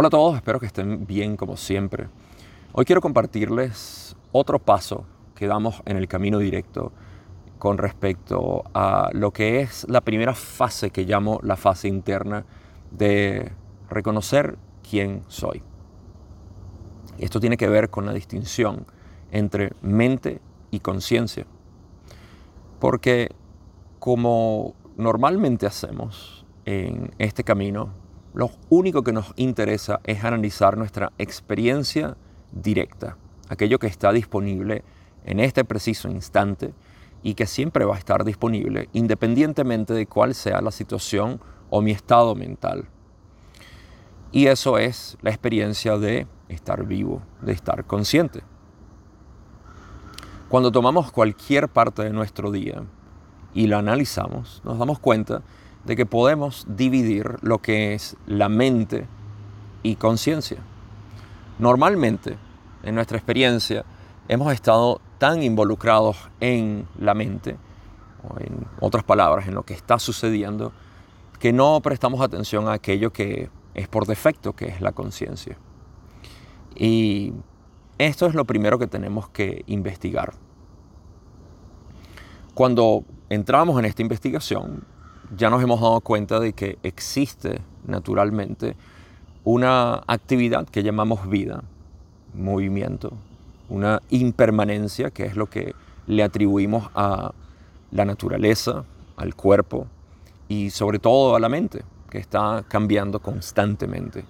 Hola a todos, espero que estén bien como siempre. Hoy quiero compartirles otro paso que damos en el camino directo con respecto a lo que es la primera fase que llamo la fase interna de reconocer quién soy. Esto tiene que ver con la distinción entre mente y conciencia. Porque como normalmente hacemos en este camino, lo único que nos interesa es analizar nuestra experiencia directa, aquello que está disponible en este preciso instante y que siempre va a estar disponible independientemente de cuál sea la situación o mi estado mental. Y eso es la experiencia de estar vivo, de estar consciente. Cuando tomamos cualquier parte de nuestro día y la analizamos, nos damos cuenta de que podemos dividir lo que es la mente y conciencia. Normalmente, en nuestra experiencia, hemos estado tan involucrados en la mente, o en otras palabras, en lo que está sucediendo, que no prestamos atención a aquello que es por defecto, que es la conciencia. Y esto es lo primero que tenemos que investigar. Cuando entramos en esta investigación, ya nos hemos dado cuenta de que existe naturalmente una actividad que llamamos vida, movimiento, una impermanencia, que es lo que le atribuimos a la naturaleza, al cuerpo y sobre todo a la mente, que está cambiando constantemente.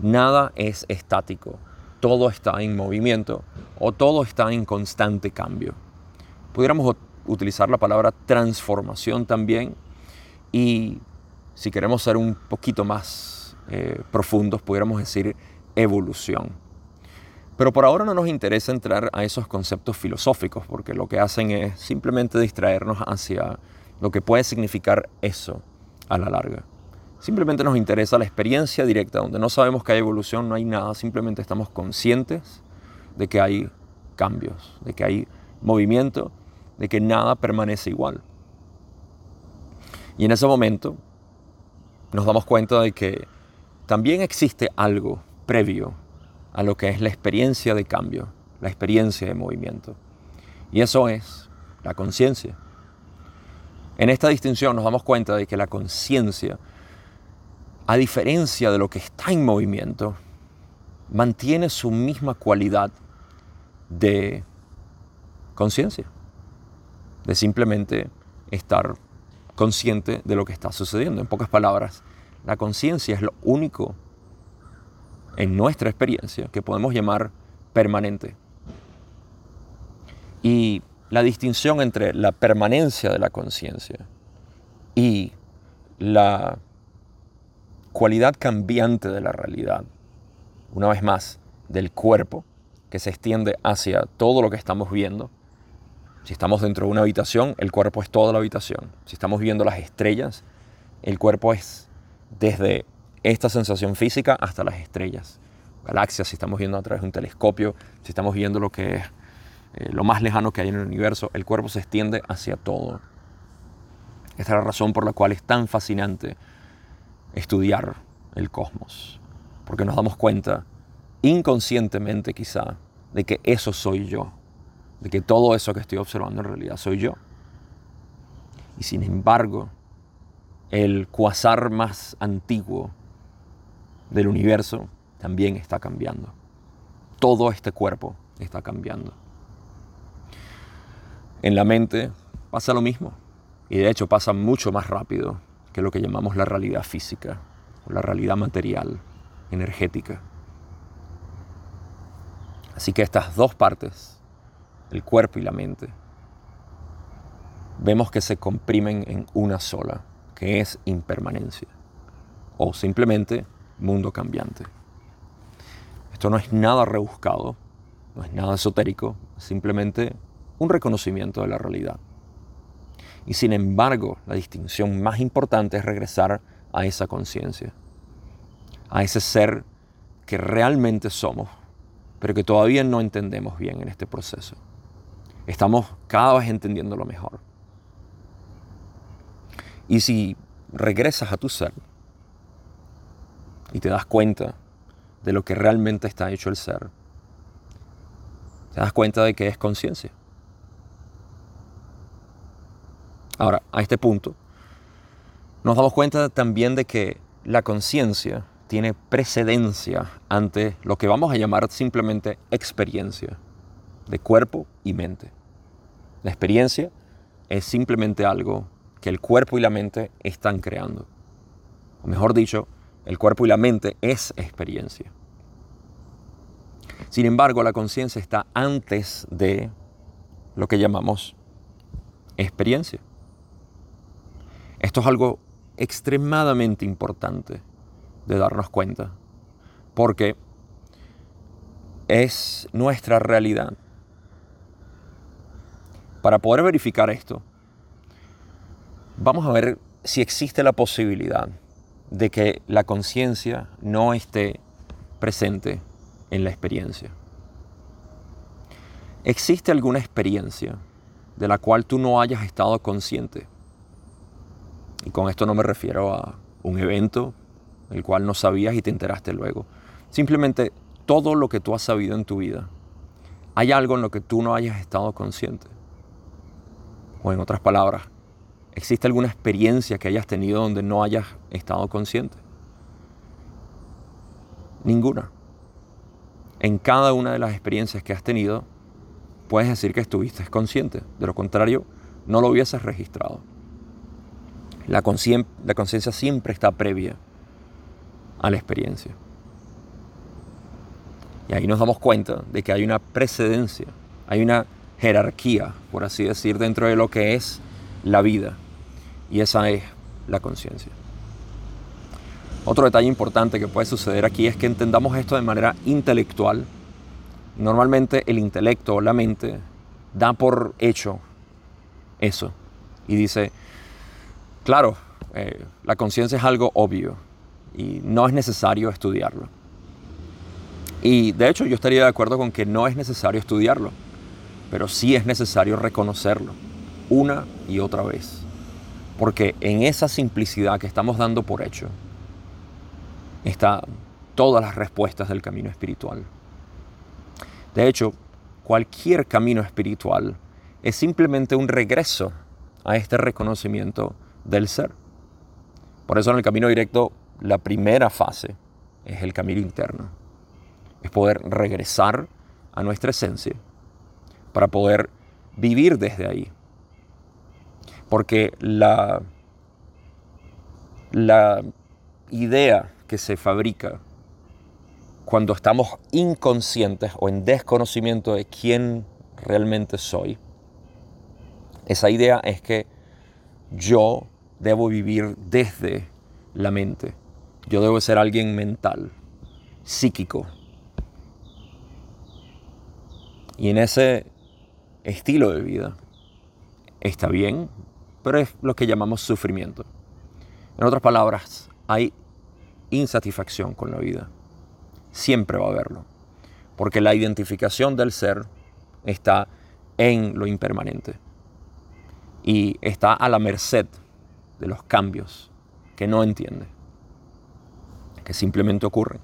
Nada es estático, todo está en movimiento o todo está en constante cambio. Pudiéramos utilizar la palabra transformación también y si queremos ser un poquito más eh, profundos, pudiéramos decir evolución. Pero por ahora no nos interesa entrar a esos conceptos filosóficos, porque lo que hacen es simplemente distraernos hacia lo que puede significar eso a la larga. Simplemente nos interesa la experiencia directa, donde no sabemos que hay evolución, no hay nada, simplemente estamos conscientes de que hay cambios, de que hay movimiento, de que nada permanece igual. Y en ese momento nos damos cuenta de que también existe algo previo a lo que es la experiencia de cambio, la experiencia de movimiento. Y eso es la conciencia. En esta distinción nos damos cuenta de que la conciencia, a diferencia de lo que está en movimiento, mantiene su misma cualidad de conciencia, de simplemente estar consciente de lo que está sucediendo. En pocas palabras, la conciencia es lo único en nuestra experiencia que podemos llamar permanente. Y la distinción entre la permanencia de la conciencia y la cualidad cambiante de la realidad, una vez más, del cuerpo, que se extiende hacia todo lo que estamos viendo, si estamos dentro de una habitación, el cuerpo es toda la habitación. Si estamos viendo las estrellas, el cuerpo es desde esta sensación física hasta las estrellas. Galaxias, si estamos viendo a través de un telescopio, si estamos viendo lo que es eh, lo más lejano que hay en el universo, el cuerpo se extiende hacia todo. Esta es la razón por la cual es tan fascinante estudiar el cosmos, porque nos damos cuenta, inconscientemente quizá, de que eso soy yo de que todo eso que estoy observando en realidad soy yo. Y sin embargo, el cuasar más antiguo del universo también está cambiando. Todo este cuerpo está cambiando. En la mente pasa lo mismo. Y de hecho pasa mucho más rápido que lo que llamamos la realidad física, o la realidad material, energética. Así que estas dos partes el cuerpo y la mente, vemos que se comprimen en una sola, que es impermanencia, o simplemente mundo cambiante. Esto no es nada rebuscado, no es nada esotérico, es simplemente un reconocimiento de la realidad. Y sin embargo, la distinción más importante es regresar a esa conciencia, a ese ser que realmente somos, pero que todavía no entendemos bien en este proceso estamos cada vez entendiendo lo mejor. Y si regresas a tu ser y te das cuenta de lo que realmente está hecho el ser, te das cuenta de que es conciencia. Ahora, a este punto, nos damos cuenta también de que la conciencia tiene precedencia ante lo que vamos a llamar simplemente experiencia de cuerpo y mente. La experiencia es simplemente algo que el cuerpo y la mente están creando. O mejor dicho, el cuerpo y la mente es experiencia. Sin embargo, la conciencia está antes de lo que llamamos experiencia. Esto es algo extremadamente importante de darnos cuenta, porque es nuestra realidad. Para poder verificar esto, vamos a ver si existe la posibilidad de que la conciencia no esté presente en la experiencia. ¿Existe alguna experiencia de la cual tú no hayas estado consciente? Y con esto no me refiero a un evento el cual no sabías y te enteraste luego. Simplemente todo lo que tú has sabido en tu vida, hay algo en lo que tú no hayas estado consciente. O en otras palabras, ¿existe alguna experiencia que hayas tenido donde no hayas estado consciente? Ninguna. En cada una de las experiencias que has tenido, puedes decir que estuviste consciente. De lo contrario, no lo hubieses registrado. La conciencia siempre está previa a la experiencia. Y ahí nos damos cuenta de que hay una precedencia, hay una jerarquía, por así decir, dentro de lo que es la vida. Y esa es la conciencia. Otro detalle importante que puede suceder aquí es que entendamos esto de manera intelectual. Normalmente el intelecto o la mente da por hecho eso y dice, claro, eh, la conciencia es algo obvio, y no es necesario estudiarlo. Y de hecho yo estaría de acuerdo con que no es necesario estudiarlo, pero sí es necesario reconocerlo una y otra vez. Porque en esa simplicidad que estamos dando por hecho están todas las respuestas del camino espiritual. De hecho, cualquier camino espiritual es simplemente un regreso a este reconocimiento del ser. Por eso en el camino directo la primera fase es el camino interno. Es poder regresar a nuestra esencia para poder vivir desde ahí. Porque la, la idea que se fabrica cuando estamos inconscientes o en desconocimiento de quién realmente soy, esa idea es que yo debo vivir desde la mente yo debo ser alguien mental, psíquico. Y en ese estilo de vida está bien, pero es lo que llamamos sufrimiento. En otras palabras, hay insatisfacción con la vida. Siempre va a haberlo. Porque la identificación del ser está en lo impermanente. Y está a la merced de los cambios que no entiende que simplemente ocurren.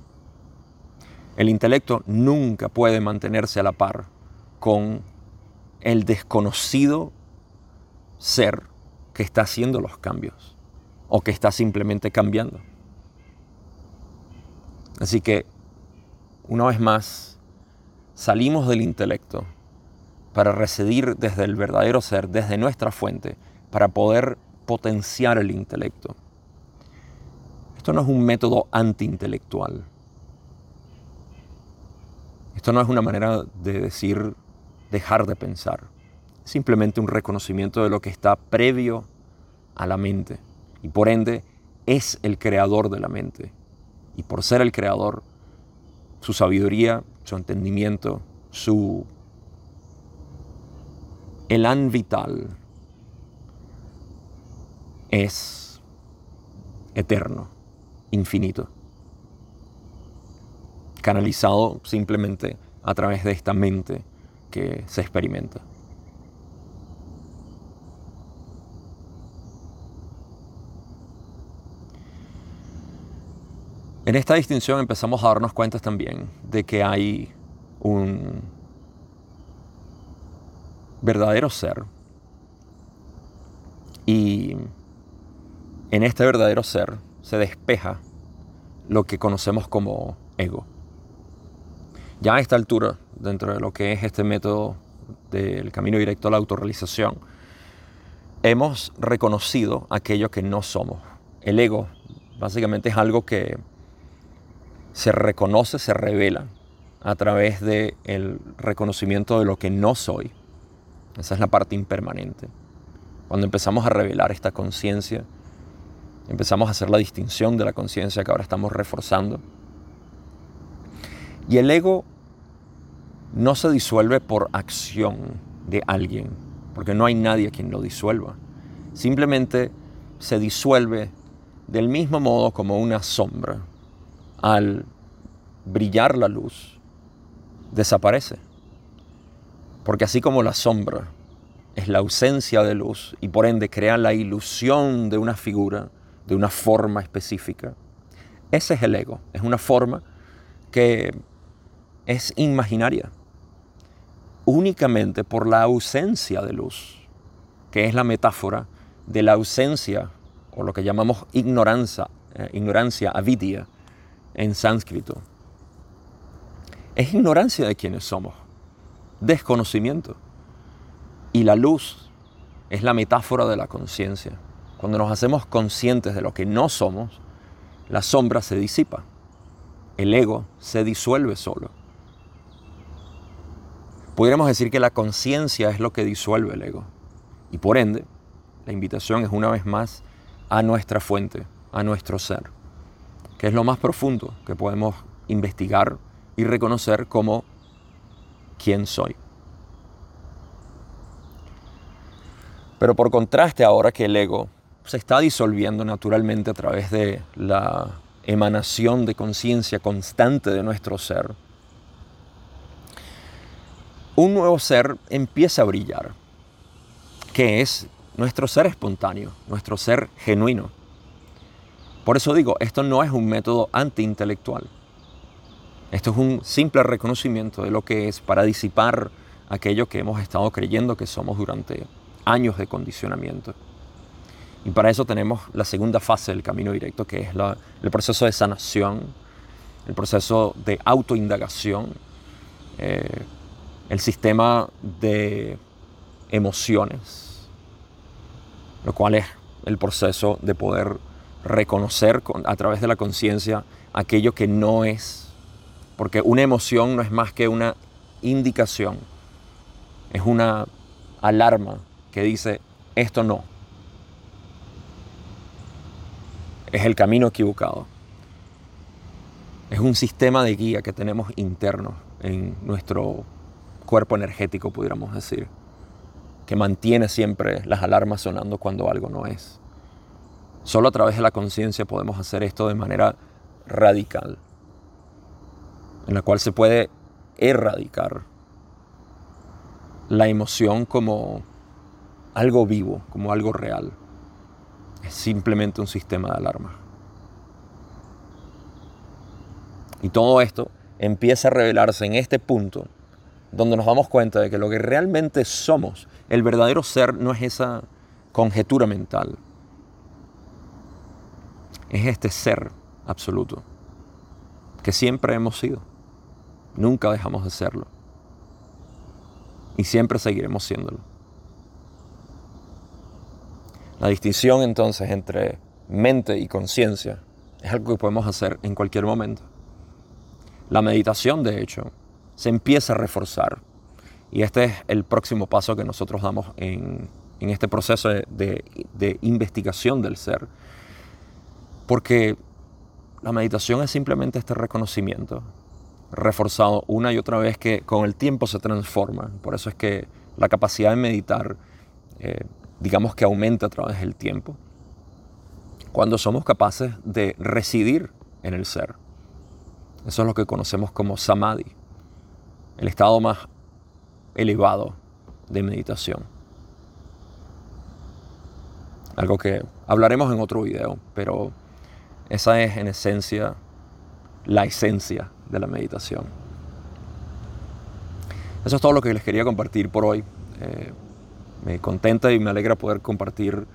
El intelecto nunca puede mantenerse a la par con el desconocido ser que está haciendo los cambios o que está simplemente cambiando. Así que, una vez más, salimos del intelecto para residir desde el verdadero ser, desde nuestra fuente, para poder potenciar el intelecto. Esto no es un método antiintelectual. Esto no es una manera de decir dejar de pensar. Simplemente un reconocimiento de lo que está previo a la mente. Y por ende es el creador de la mente. Y por ser el creador, su sabiduría, su entendimiento, su elan vital es eterno infinito, canalizado simplemente a través de esta mente que se experimenta. En esta distinción empezamos a darnos cuenta también de que hay un verdadero ser y en este verdadero ser se despeja lo que conocemos como ego. Ya a esta altura, dentro de lo que es este método del camino directo a la autorrealización, hemos reconocido aquello que no somos. El ego básicamente es algo que se reconoce, se revela a través del el reconocimiento de lo que no soy. Esa es la parte impermanente. Cuando empezamos a revelar esta conciencia, empezamos a hacer la distinción de la conciencia que ahora estamos reforzando. Y el ego no se disuelve por acción de alguien, porque no hay nadie quien lo disuelva. Simplemente se disuelve del mismo modo como una sombra. Al brillar la luz, desaparece. Porque así como la sombra es la ausencia de luz y por ende crea la ilusión de una figura, de una forma específica. Ese es el ego, es una forma que es imaginaria, únicamente por la ausencia de luz, que es la metáfora de la ausencia, o lo que llamamos ignorancia, eh, ignorancia avidya en sánscrito. Es ignorancia de quienes somos, desconocimiento. Y la luz es la metáfora de la conciencia. Cuando nos hacemos conscientes de lo que no somos, la sombra se disipa. El ego se disuelve solo. Podríamos decir que la conciencia es lo que disuelve el ego. Y por ende, la invitación es una vez más a nuestra fuente, a nuestro ser, que es lo más profundo que podemos investigar y reconocer como quién soy. Pero por contraste, ahora que el ego se está disolviendo naturalmente a través de la emanación de conciencia constante de nuestro ser, un nuevo ser empieza a brillar, que es nuestro ser espontáneo, nuestro ser genuino. Por eso digo, esto no es un método antiintelectual. Esto es un simple reconocimiento de lo que es para disipar aquello que hemos estado creyendo que somos durante años de condicionamiento. Y para eso tenemos la segunda fase del camino directo, que es el proceso de sanación, el proceso de autoindagación, eh, el sistema de emociones, lo cual es el proceso de poder reconocer a través de la conciencia aquello que no es, porque una emoción no es más que una indicación, es una alarma que dice, esto no. Es el camino equivocado. Es un sistema de guía que tenemos interno en nuestro cuerpo energético, pudiéramos decir, que mantiene siempre las alarmas sonando cuando algo no es. Solo a través de la conciencia podemos hacer esto de manera radical, en la cual se puede erradicar la emoción como algo vivo, como algo real. Es simplemente un sistema de alarma. Y todo esto empieza a revelarse en este punto donde nos damos cuenta de que lo que realmente somos, el verdadero ser, no es esa conjetura mental. Es este ser absoluto que siempre hemos sido. Nunca dejamos de serlo. Y siempre seguiremos siéndolo. La distinción entonces entre mente y conciencia es algo que podemos hacer en cualquier momento. La meditación, de hecho, se empieza a reforzar. Y este es el próximo paso que nosotros damos en, este proceso de, de investigación del ser. Porque la meditación es simplemente este reconocimiento reforzado una y otra vez que con el tiempo se transforma. Por eso es que la capacidad de meditar eh, digamos que aumenta a través del tiempo, cuando somos capaces de residir en el ser. Eso es lo que conocemos como samadhi, el estado más elevado de meditación. Algo que hablaremos en otro video, pero esa es en esencia la esencia de la meditación. Eso es todo lo que les quería compartir por hoy. Eh, me contenta y me alegra poder compartir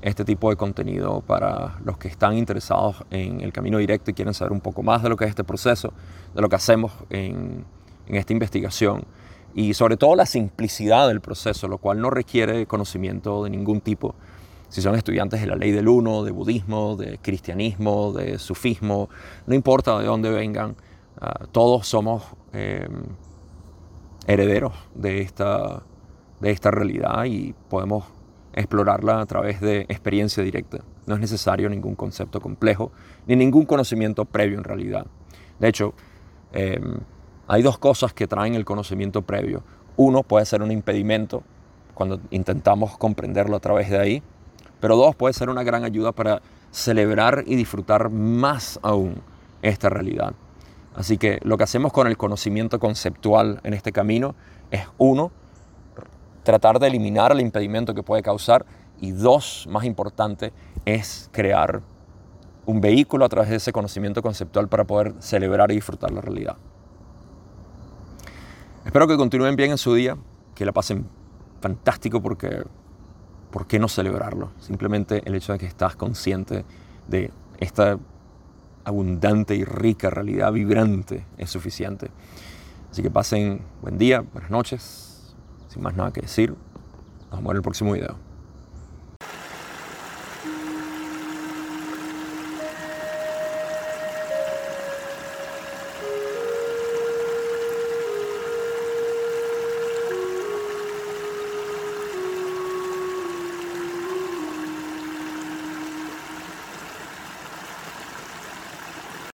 este tipo de contenido para los que están interesados en el camino directo y quieren saber un poco más de lo que es este proceso, de lo que hacemos en, en esta investigación y sobre todo la simplicidad del proceso, lo cual no requiere conocimiento de ningún tipo. Si son estudiantes de la ley del uno, de budismo, de cristianismo, de sufismo, no importa de dónde vengan, ah, todos somos eh, herederos de esta, de esta realidad y podemos explorarla a través de experiencia directa. No es necesario ningún concepto complejo ni ningún conocimiento previo en realidad. De hecho, em, hay dos cosas que traen el conocimiento previo. Uno puede ser un impedimento cuando intentamos comprenderlo a través de ahí, pero dos puede ser una gran ayuda para celebrar y disfrutar más aún esta realidad. Así que lo que hacemos con el conocimiento conceptual en este camino es uno, tratar de eliminar el impedimento que puede causar y dos, más importante, es crear un vehículo a través de ese conocimiento conceptual para poder celebrar y disfrutar la realidad. Espero que continúen bien en su día, que la pasen fantástico porque ¿por qué no celebrarlo? Simplemente el hecho de que estás consciente de esta abundante y rica realidad vibrante es suficiente. Así que pasen buen día, buenas noches. Sin más nada que decir, nos vemos en el próximo video.